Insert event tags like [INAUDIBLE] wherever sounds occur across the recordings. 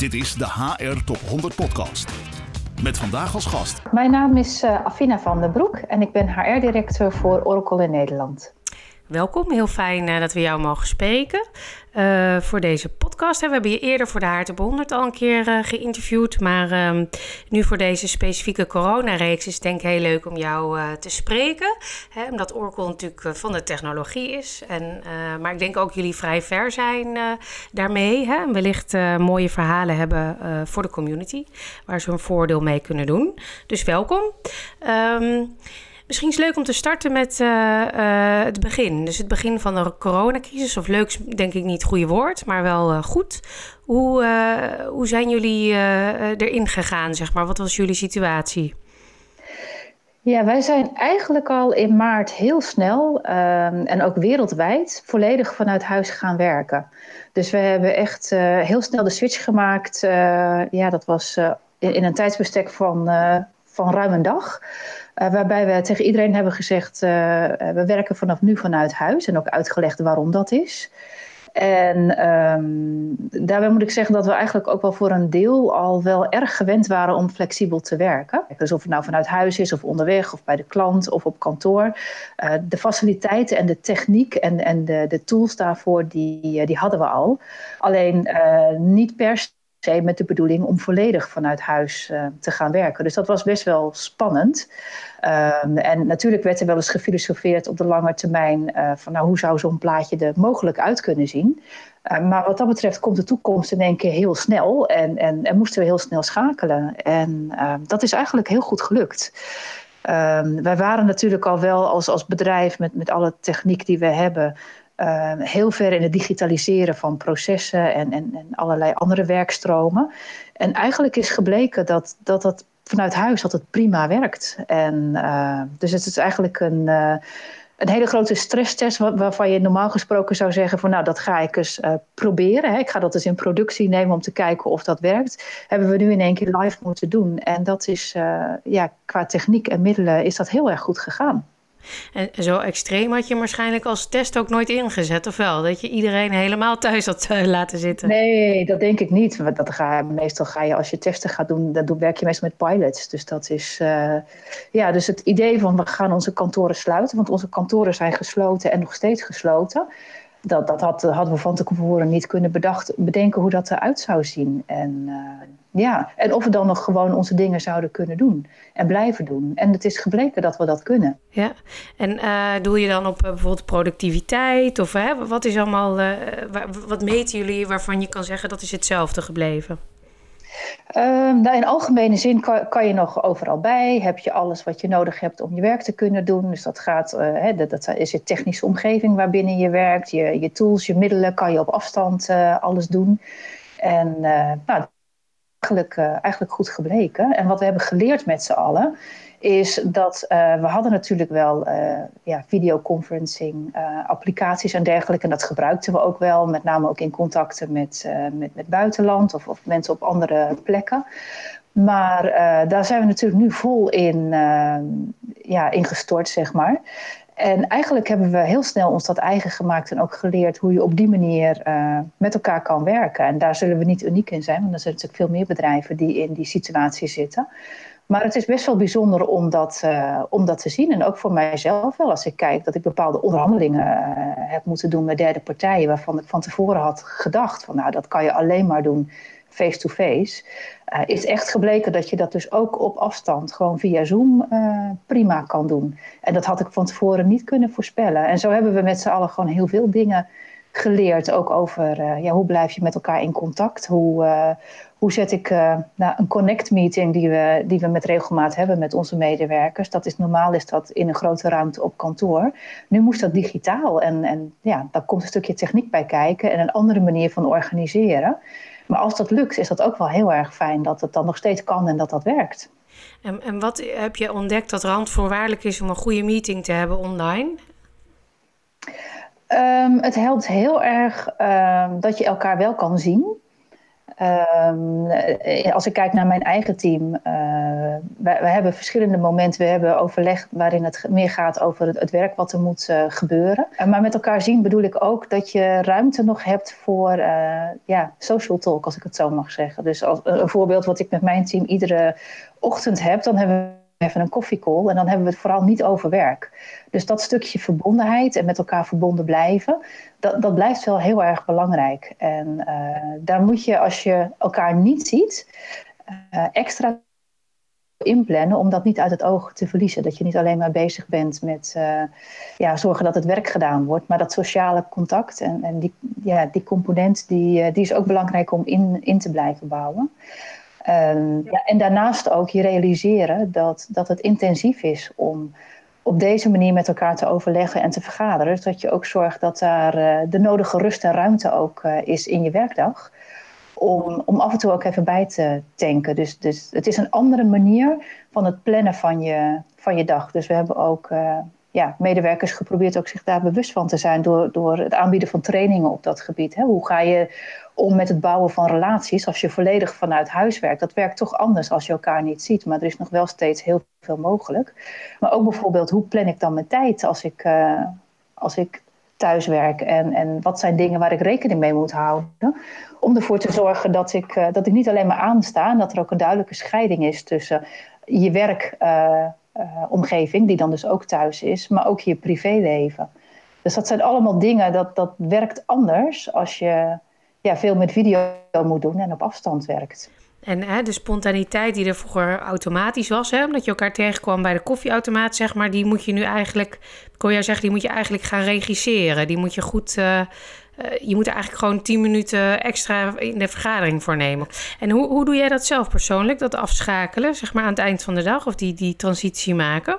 Dit is de HR Top 100 Podcast. Met vandaag als gast. Mijn naam is uh, Afina van den Broek en ik ben HR-directeur voor Oracle in Nederland. Welkom, heel fijn uh, dat we jou mogen spreken uh, voor deze podcast. We hebben je eerder voor de Haartop 100 al een keer uh, geïnterviewd, maar um, nu voor deze specifieke coronareeks is het denk ik heel leuk om jou te spreken. Hè, omdat Oracle natuurlijk van de technologie is, en, maar ik denk ook jullie vrij ver zijn daarmee. Hè, en wellicht mooie verhalen hebben voor de community, waar ze een voordeel mee kunnen doen. Dus welkom. Um, Misschien is het leuk om te starten met uh, uh, het begin. Dus het begin van de coronacrisis. Of leuk denk ik niet het goede woord, maar wel uh, goed. Hoe, hoe zijn jullie erin gegaan, zeg maar? Wat was jullie situatie? Ja, wij zijn eigenlijk al in maart heel snel ehm, en ook wereldwijd volledig vanuit huis gaan werken. Dus we hebben echt heel snel de switch gemaakt. ja, dat was in, in, een tijdsbestek van, van ruim een dag. Uh, waarbij we tegen iedereen hebben gezegd: uh, we werken vanaf nu vanuit huis. En ook uitgelegd waarom dat is. En um, daarbij moet ik zeggen dat we eigenlijk ook wel voor een deel al wel erg gewend waren om flexibel te werken. Dus of het nou vanuit huis is, of onderweg, of bij de klant, of op kantoor. De faciliteiten en de techniek en, en de, de tools daarvoor, die, die hadden we al. Alleen niet per met de bedoeling om volledig vanuit huis uh, te gaan werken. Dus dat was best wel spannend. Um, en natuurlijk werd er wel eens gefilosofeerd op de lange termijn uh, van nou, hoe zou zo'n plaatje er mogelijk uit kunnen zien. Uh, maar wat dat betreft komt de toekomst in één keer heel snel en, en, en moesten we heel snel schakelen. En dat is eigenlijk heel goed gelukt. Um, wij waren natuurlijk al wel als, als bedrijf met, met alle techniek die we hebben uh, heel ver in het digitaliseren van processen en, en, en, allerlei andere werkstromen. En eigenlijk is gebleken dat dat, dat vanuit huis dat het prima werkt. En, uh, dus het is eigenlijk een, uh, een hele grote stresstest waarvan je normaal gesproken zou zeggen van nou dat ga ik eens proberen. Hè. Ik ga dat eens in productie nemen om te kijken of dat werkt. Hebben we nu in één keer live moeten doen. En dat is ja, qua techniek en middelen is dat heel erg goed gegaan. En zo extreem had je waarschijnlijk als test ook nooit ingezet, of wel? Dat je iedereen helemaal thuis had uh, laten zitten? Nee, dat denk ik niet. Want dat ga, meestal ga je, als je testen gaat doen, dan werk je meestal met pilots. Dus dat is, uh, ja, dus het idee van we gaan onze kantoren sluiten, want onze kantoren zijn gesloten en nog steeds gesloten. Dat, dat had, hadden we van tevoren niet kunnen bedacht, bedenken hoe dat eruit zou zien. En uh, ja, en of we dan nog gewoon onze dingen zouden kunnen doen en blijven doen. En het is gebleken dat we dat kunnen. Ja, en uh, doe je dan op bijvoorbeeld productiviteit? Of wat is allemaal, wat meten jullie waarvan je kan zeggen dat is hetzelfde gebleven? Um, nou, in algemene zin kan, kan, je nog overal bij. Heb je alles wat je nodig hebt om je werk te kunnen doen. Dus dat, gaat, hè, dat, dat, is je technische omgeving waarbinnen je werkt. Je, je tools, je middelen kan je op afstand alles doen. En nou, eigenlijk, uh, eigenlijk goed gebleken. En wat we hebben geleerd met z'n allen, is dat uh, we hadden natuurlijk wel uh, ja, videoconferencing applicaties en dergelijke. En dat gebruikten we ook wel, met name ook in contacten met, met, met buitenland of, of mensen op andere plekken. Maar daar zijn we natuurlijk nu vol in, ja, ingestort, zeg maar. En eigenlijk hebben we heel snel ons dat eigen gemaakt en ook geleerd hoe je op die manier met elkaar kan werken. En daar zullen we niet uniek in zijn, want er zijn natuurlijk veel meer bedrijven die in die situatie zitten. Maar het is best wel bijzonder om dat, uh, om dat te zien. En ook voor mijzelf wel, als ik kijk dat ik bepaalde onderhandelingen uh, heb moeten doen met derde partijen, waarvan ik van tevoren had gedacht van nou, dat kan je alleen maar doen face-to-face, uh, is echt gebleken dat je dat dus ook op afstand, gewoon via Zoom, prima kan doen. En dat had ik van tevoren niet kunnen voorspellen. En zo hebben we met z'n allen gewoon heel veel dingen geleerd. Ook over uh, ja, hoe blijf je met elkaar in contact? Hoe, hoe zet ik nou, een connect meeting die we, die we met regelmaat hebben met onze medewerkers. Dat is normaal is dat in een grote ruimte op kantoor. Nu moest dat digitaal. En, en ja, daar komt een stukje techniek bij kijken en een andere manier van organiseren. Maar als dat lukt, is dat ook wel heel erg fijn dat het dan nog steeds kan en dat dat werkt. En, en wat heb je ontdekt dat randvoorwaardelijk is om een goede meeting te hebben online? Um, het helpt heel erg um, dat je elkaar wel kan zien. Ehm, eh, als ik kijk naar mijn eigen team, uh, we, hebben verschillende momenten. We hebben overleg waarin het meer gaat over het, werk wat er moet uh, gebeuren. maar met elkaar zien bedoel ik ook dat je ruimte nog hebt voor ja, social talk, als ik het zo mag zeggen. Dus als, een voorbeeld wat ik met mijn team iedere ochtend heb, dan hebben we even een koffiecall en dan hebben we het vooral niet over werk. Dus dat stukje verbondenheid en met elkaar verbonden blijven, dat, dat blijft wel heel erg belangrijk. En uh, daar moet je, als je elkaar niet ziet, uh, extra inplannen om dat niet uit het oog te verliezen. Dat je niet alleen maar bezig bent met uh, ja, zorgen dat het werk gedaan wordt, maar dat sociale contact en, en die, ja, die component die, die is ook belangrijk om in, in te blijven bouwen. Um, ja, en daarnaast ook je realiseren dat, dat het intensief is om op deze manier met elkaar te overleggen en te vergaderen. Dus dat je ook zorgt dat daar uh, de nodige rust en ruimte ook uh, is in je werkdag. Om, om af en toe ook even bij te tanken. Dus, dus het is een andere manier van het plannen van je, van je dag. Dus we hebben ook uh, ja, medewerkers geprobeerd ook zich daar bewust van te zijn door, door het aanbieden van trainingen op dat gebied. Hè. Hoe ga je om met het bouwen van relaties als je volledig vanuit huis werkt? Dat werkt toch anders als je elkaar niet ziet, maar er is nog wel steeds heel veel mogelijk. Maar ook bijvoorbeeld, hoe plan ik dan mijn tijd als ik, uh, als ik thuis werk en, en wat zijn dingen waar ik rekening mee moet houden? Om ervoor te zorgen dat ik, uh, dat ik niet alleen maar aansta en dat er ook een duidelijke scheiding is tussen je werk. Uh, omgeving, die dan dus ook thuis is, maar ook je privéleven. Dus dat zijn allemaal dingen, dat, dat werkt anders als je ja, veel met video moet doen en op afstand werkt. En hè, de spontaniteit die er vroeger automatisch was, hè, omdat je elkaar tegenkwam bij de koffieautomaat, zeg maar, die moet je nu eigenlijk, kon jij zeggen, die moet je eigenlijk gaan regisseren. Die moet je goed uh, uh, je moet er eigenlijk gewoon 10 minuten extra in de vergadering voor nemen. En hoe, hoe doe jij dat zelf persoonlijk, dat afschakelen, zeg maar aan het eind van de dag, of die, die transitie maken?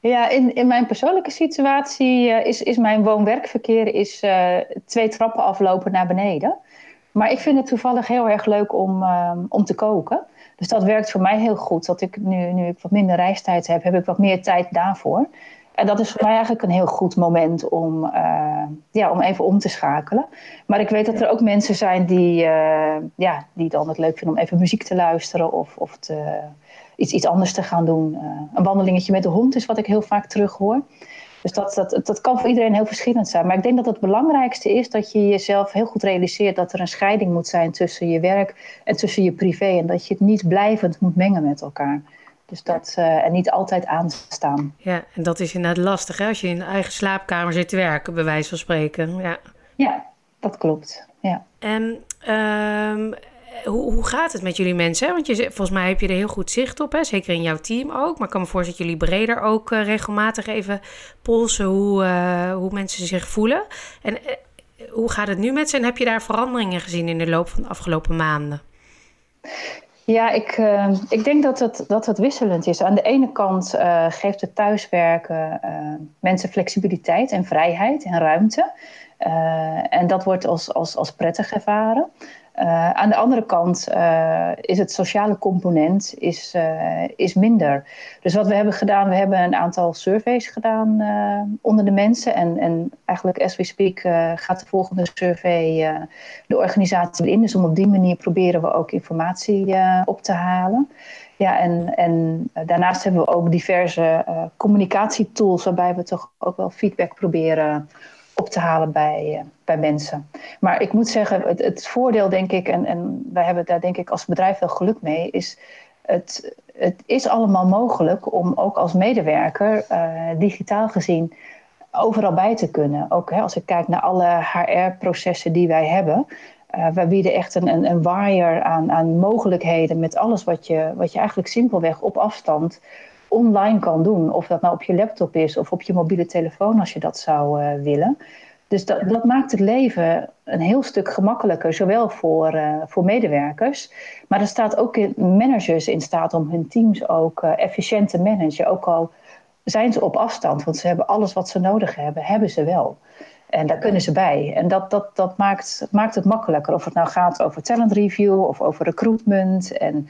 Ja, in, in mijn persoonlijke situatie uh, is, is mijn woon-werkverkeer is, uh, twee trappen aflopen naar beneden. Maar ik vind het toevallig heel erg leuk om, ehm, om te koken. Dus dat werkt voor mij heel goed. Dat ik nu, nu ik wat minder reistijd heb, heb ik wat meer tijd daarvoor. En dat is voor mij eigenlijk een heel goed moment om, uh, ja, om even om te schakelen. Maar ik weet dat er ook mensen zijn die, uh, ja, die dan het leuk vinden om even muziek te luisteren of, of te, iets, iets anders te gaan doen. Uh, een wandelingetje met de hond is wat ik heel vaak terug hoor. Dus dat, dat, dat kan voor iedereen heel verschillend zijn. Maar ik denk dat het belangrijkste is dat je jezelf heel goed realiseert dat er een scheiding moet zijn tussen je werk en tussen je privé. En dat je het niet blijvend moet mengen met elkaar. Dus dat uh, en niet altijd aanstaan. Ja, en dat is inderdaad lastig hè? als je in de eigen slaapkamer zit te werken, bij wijze van spreken. Ja, ja dat klopt. Ja. En um, hoe, hoe gaat het met jullie mensen? Want je, volgens mij heb je er heel goed zicht op, hè? zeker in jouw team ook. Maar ik kan me voorstellen dat jullie breder ook uh, regelmatig even polsen hoe, uh, hoe mensen zich voelen. En hoe gaat het nu met ze en heb je daar veranderingen gezien in de loop van de afgelopen maanden? Ja, ik, uh, ik denk dat het, dat het wisselend is. Aan de ene kant uh, geeft het thuiswerken uh, mensen flexibiliteit en vrijheid en ruimte. en dat wordt als, als, als prettig ervaren. Uh, aan de andere kant uh, is het sociale component is, uh, is minder. Dus wat we hebben gedaan, we hebben een aantal surveys gedaan onder de mensen. En, en eigenlijk, as we speak, gaat de volgende survey de organisatie in. Dus om op die manier proberen we ook informatie op te halen. Ja, en, en daarnaast hebben we ook diverse communicatietools waarbij we toch ook wel feedback proberen op te halen bij, uh, bij mensen. Maar ik moet zeggen, het, het voordeel denk ik, en, en wij hebben daar denk ik als bedrijf wel geluk mee, is het, het is allemaal mogelijk om ook als medewerker uh, digitaal gezien overal bij te kunnen. Ook hè, als ik kijk naar alle HR-processen die wij hebben. Uh, wij bieden echt een, een, een waaier aan, aan mogelijkheden met alles wat je, wat je eigenlijk simpelweg op afstand online kan doen. Of dat nou op je laptop is of op je mobiele telefoon als je dat zou uh, willen. Dus dat, dat, maakt het leven een heel stuk gemakkelijker, zowel voor, uh, voor medewerkers, maar er staat ook managers in staat om hun teams ook uh, efficiënt te managen. Ook al zijn ze op afstand, want ze hebben alles wat ze nodig hebben, hebben ze wel. En daar kunnen ze bij. En dat, dat, dat maakt, maakt het makkelijker. Of het nou gaat over talent review of over recruitment. En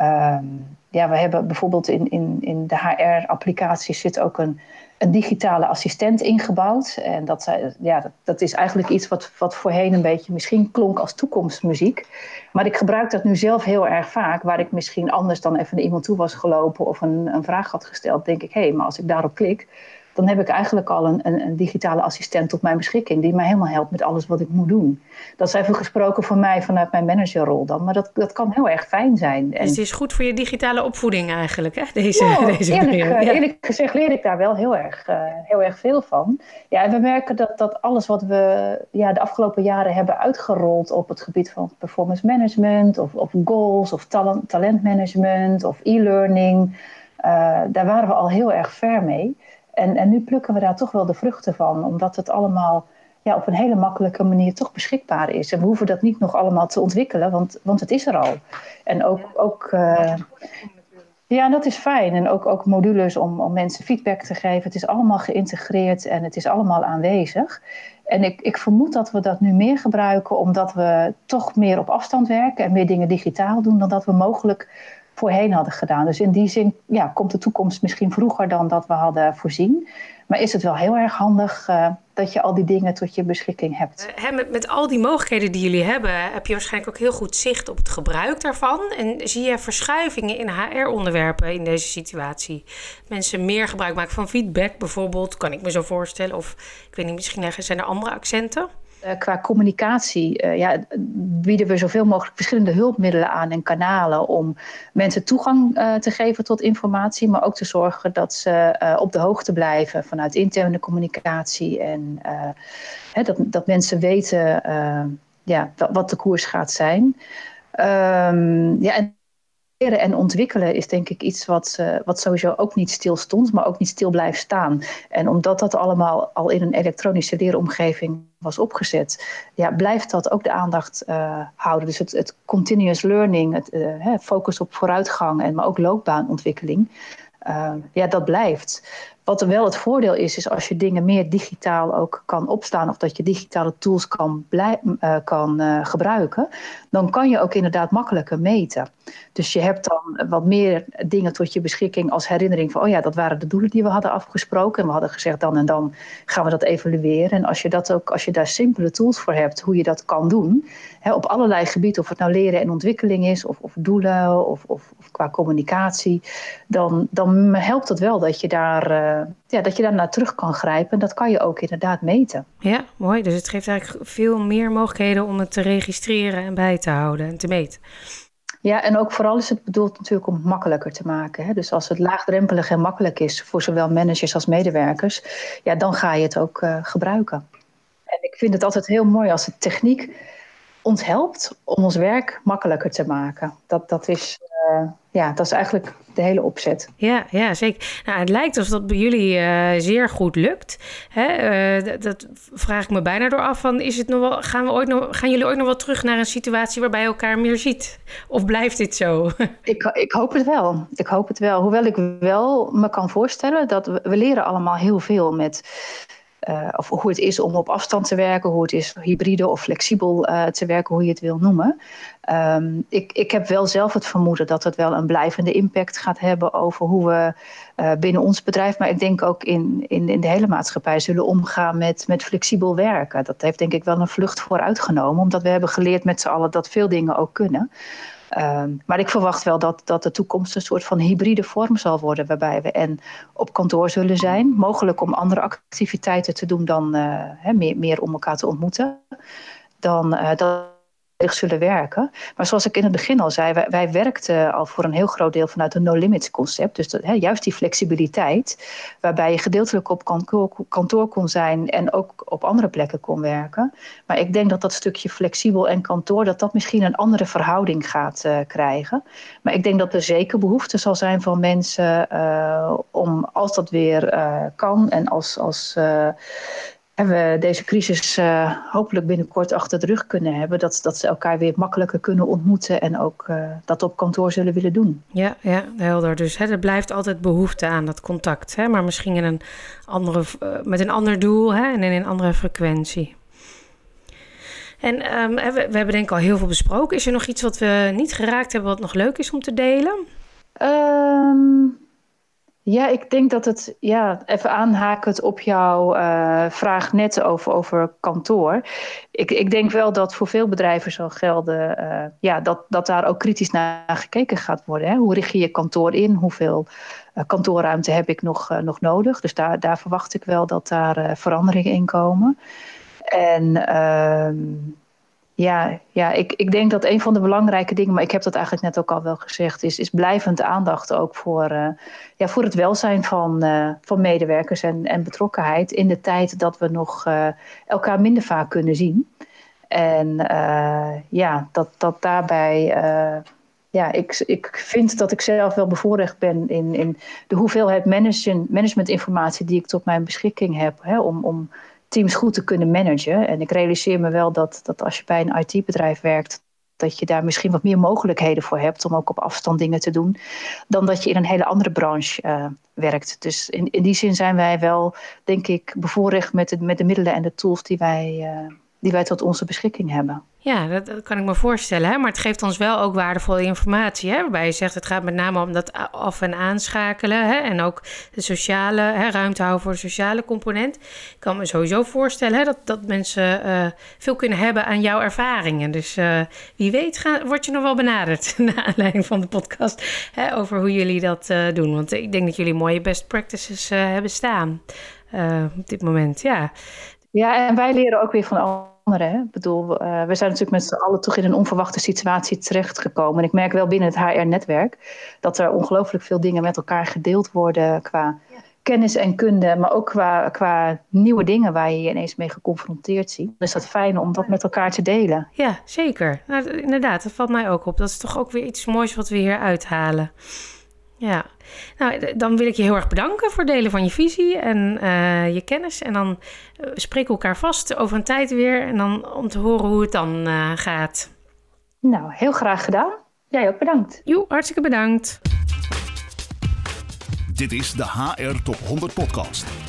Ehm, ja, we hebben bijvoorbeeld in, in, in de HR-applicaties zit ook een, een digitale assistent ingebouwd. En dat, ja, dat, dat, is eigenlijk iets wat, wat voorheen een beetje misschien klonk als toekomstmuziek. Maar ik gebruik dat nu zelf heel erg vaak. Waar ik misschien anders dan even naar iemand toe was gelopen of een, een vraag had gesteld. Denk ik, hé, hey, maar als ik daarop klik, dan heb ik eigenlijk al een, een, een, digitale assistent tot mijn beschikking, die mij helemaal helpt met alles wat ik moet doen. Dat is even gesproken voor mij vanuit mijn managerrol dan, maar dat, dat kan heel erg fijn zijn. En... Dus het is goed voor je digitale opvoeding eigenlijk, hè? Deze, [LAUGHS] deze eerlijk, ja. eerlijk gezegd leer ik daar wel heel erg, uh, heel erg veel van. Ja, en we merken dat, dat alles wat we ja, de afgelopen jaren hebben uitgerold op het gebied van performance management, of, of goals, of talent, talentmanagement, of e-learning, uh, daar waren we al heel erg ver mee. En, en nu plukken we daar toch wel de vruchten van, omdat het allemaal ja, op een hele makkelijke manier toch beschikbaar is. En we hoeven dat niet nog allemaal te ontwikkelen, want, want het is er al. En ook. ook uh, ja, dat is fijn. En ook, ook modules om, om mensen feedback te geven. Het is allemaal geïntegreerd en het is allemaal aanwezig. En ik, ik vermoed dat we dat nu meer gebruiken omdat we toch meer op afstand werken en meer dingen digitaal doen dan dat we mogelijk voorheen hadden gedaan. Dus in die zin ja, komt de toekomst misschien vroeger dan dat we hadden voorzien. Maar is het wel heel erg handig uh, dat je al die dingen tot je beschikking hebt. Uh, met, met al die mogelijkheden die jullie hebben, heb je waarschijnlijk ook heel goed zicht op het gebruik daarvan. En zie je verschuivingen in HR-onderwerpen in deze situatie? Mensen meer gebruik maken van feedback bijvoorbeeld, kan ik me zo voorstellen. Of ik weet niet, misschien zijn er andere accenten? Uh, qua communicatie uh, ja, bieden we zoveel mogelijk verschillende hulpmiddelen aan en kanalen om mensen toegang uh, te geven tot informatie, maar ook te zorgen dat ze op de hoogte blijven vanuit interne communicatie en hè, dat, dat mensen weten ja, wat de koers gaat zijn. Um, ja, en leren en ontwikkelen is denk ik iets wat, uh, wat sowieso ook niet stil stond, maar ook niet stil blijft staan. En omdat dat allemaal al in een elektronische leeromgeving was opgezet, ja, blijft dat ook de aandacht uh, houden. Dus het, het, continuous learning, het uh, focus op vooruitgang en maar ook loopbaanontwikkeling, ja, dat blijft. Wat wel het voordeel is, is als je dingen meer digitaal ook kan opstaan of dat je digitale tools kan, uh, kan uh, gebruiken, dan kan je ook inderdaad makkelijker meten. Dus je hebt dan wat meer dingen tot je beschikking als herinnering van, oh ja, dat waren de doelen die we hadden afgesproken en we hadden gezegd dan en dan gaan we dat evalueren. En als je, dat ook, als je daar simpele tools voor hebt, hoe je dat kan doen, hè, op allerlei gebieden, of het nou leren en ontwikkeling is, of, of doelen, of, of, of qua communicatie, dan, dan helpt het wel dat je daar. Uh, ja, dat je daar naar terug kan grijpen. En dat kan je ook inderdaad meten. Ja, mooi. Dus het geeft eigenlijk veel meer mogelijkheden om het te registreren en bij te houden en te meten. Ja, en ook vooral is het bedoeld natuurlijk om het makkelijker te maken. Hè? Dus als het laagdrempelig en makkelijk is voor zowel managers als medewerkers, ja, dan ga je het ook uh, gebruiken. En ik vind het altijd heel mooi als de techniek ons helpt om ons werk makkelijker te maken. Dat, dat is ja, dat is eigenlijk de hele opzet. Ja, ja zeker. Nou, het lijkt alsof dat bij jullie uh, zeer goed lukt. Hè? Uh, dat, dat, vraag ik me bijna door af. Van, is het nog wel, gaan, we ooit nog, gaan jullie ooit nog wel terug naar een situatie waarbij je elkaar meer ziet? Of blijft dit zo? [LAUGHS] ik, ik hoop het wel. Ik hoop het wel. Hoewel ik wel me kan voorstellen dat we, we leren allemaal heel veel met uh, of hoe het is om op afstand te werken, hoe het is hybride of flexibel uh, te werken, hoe je het wil noemen. Um, ik, ik heb wel zelf het vermoeden dat het wel een blijvende impact gaat hebben over hoe we uh, binnen ons bedrijf, maar ik denk ook in, in, in de hele maatschappij zullen omgaan met, met flexibel werken. Dat heeft denk ik wel een vlucht vooruitgenomen, omdat we hebben geleerd met z'n allen dat veel dingen ook kunnen. Um, maar ik verwacht wel dat, dat de toekomst een soort van hybride vorm zal worden, waarbij we en op kantoor zullen zijn, mogelijk om andere activiteiten te doen dan hè, meer, meer om elkaar te ontmoeten, dan uh, dat zullen werken. Maar zoals ik in het begin al zei, wij, wij werkten al voor een heel groot deel vanuit een no-limits concept. Dus hè, juist die flexibiliteit, waarbij je gedeeltelijk op kantoor, kantoor kon zijn en ook op andere plekken kon werken. Maar ik denk dat dat stukje flexibel en kantoor, dat dat misschien een andere verhouding gaat uh, krijgen. Maar ik denk dat er zeker behoefte zal zijn van mensen uh, om, als dat weer uh, kan en als, als en we deze crisis uh, hopelijk binnenkort achter de rug kunnen hebben. Dat, dat ze elkaar weer makkelijker kunnen ontmoeten en ook uh, dat op kantoor zullen willen doen. Ja, ja helder. Dus hè, er blijft altijd behoefte aan dat contact. Hè, maar misschien in een andere, uh, met een ander doel hè, en in een andere frequentie. En ehm, we, we, hebben denk ik al heel veel besproken. Is er nog iets wat we niet geraakt hebben wat nog leuk is om te delen? Um, ja, ik denk dat het, ja, even aanhakend op jouw uh, vraag net over, over kantoor. Ik, ik denk wel dat voor veel bedrijven zal gelden, uh, ja, dat, dat daar ook kritisch naar gekeken gaat worden. Hè? Hoe richt je je kantoor in? Hoeveel uh, kantoorruimte heb ik nog, nog nodig? Dus daar, daar verwacht ik wel dat daar veranderingen in komen. En ehm, ja, ja ik, ik denk dat een van de belangrijke dingen, maar ik heb dat eigenlijk net ook al wel gezegd, is, is blijvend aandacht ook voor, uh, ja, voor het welzijn van, uh, van medewerkers en, en betrokkenheid in de tijd dat we nog uh, elkaar minder vaak kunnen zien. En ja, dat, dat daarbij. ja, ik, ik vind dat ik zelf wel bevoorrecht ben in, in de hoeveelheid management, managementinformatie die ik tot mijn beschikking heb. Hè, om, om teams goed te kunnen managen. En ik realiseer me wel dat, dat als je bij een IT-bedrijf werkt, dat je daar misschien wat meer mogelijkheden voor hebt om ook op afstand dingen te doen, dan dat je in een hele andere branche uh, werkt. Dus in, in die zin zijn wij wel, denk ik, bevoorrecht met, met de middelen en de tools die wij, uh, die wij tot onze beschikking hebben. Ja, dat, kan ik me voorstellen. Hè? Maar het geeft ons wel ook waardevolle informatie. Hè? Waarbij je zegt, het gaat met name om dat af- en aanschakelen. Hè? En ook de sociale, hè, ruimte houden voor de sociale component. Ik kan me sowieso voorstellen hè, dat, dat mensen uh, veel kunnen hebben aan jouw ervaringen. Dus uh, wie weet ga, word je nog wel benaderd... [LAUGHS] naar aanleiding van de podcast hè, over hoe jullie dat uh, doen. Want ik denk dat jullie mooie best practices hebben staan op dit moment. Ja. Ja, en wij leren ook weer van Hè? Ik bedoel, uh, we zijn natuurlijk met z'n allen toch in een onverwachte situatie terechtgekomen. En ik merk wel binnen het HR-netwerk dat er ongelooflijk veel dingen met elkaar gedeeld worden qua ja. kennis en kunde, maar ook qua, qua nieuwe dingen waar je je ineens mee geconfronteerd ziet. Dus dat fijn om dat met elkaar te delen. Ja, zeker. Nou, inderdaad, dat valt mij ook op. Dat is toch ook weer iets moois wat we hier uithalen. Ja, nou, dan wil ik je heel erg bedanken voor het delen van je visie en uh, je kennis. En dan uh, spreken we elkaar vast over een tijd weer. En dan om te horen hoe het dan uh, gaat. Nou, heel graag gedaan. Jij ook bedankt. Jo, hartstikke bedankt. Dit is de HR Top 100 Podcast.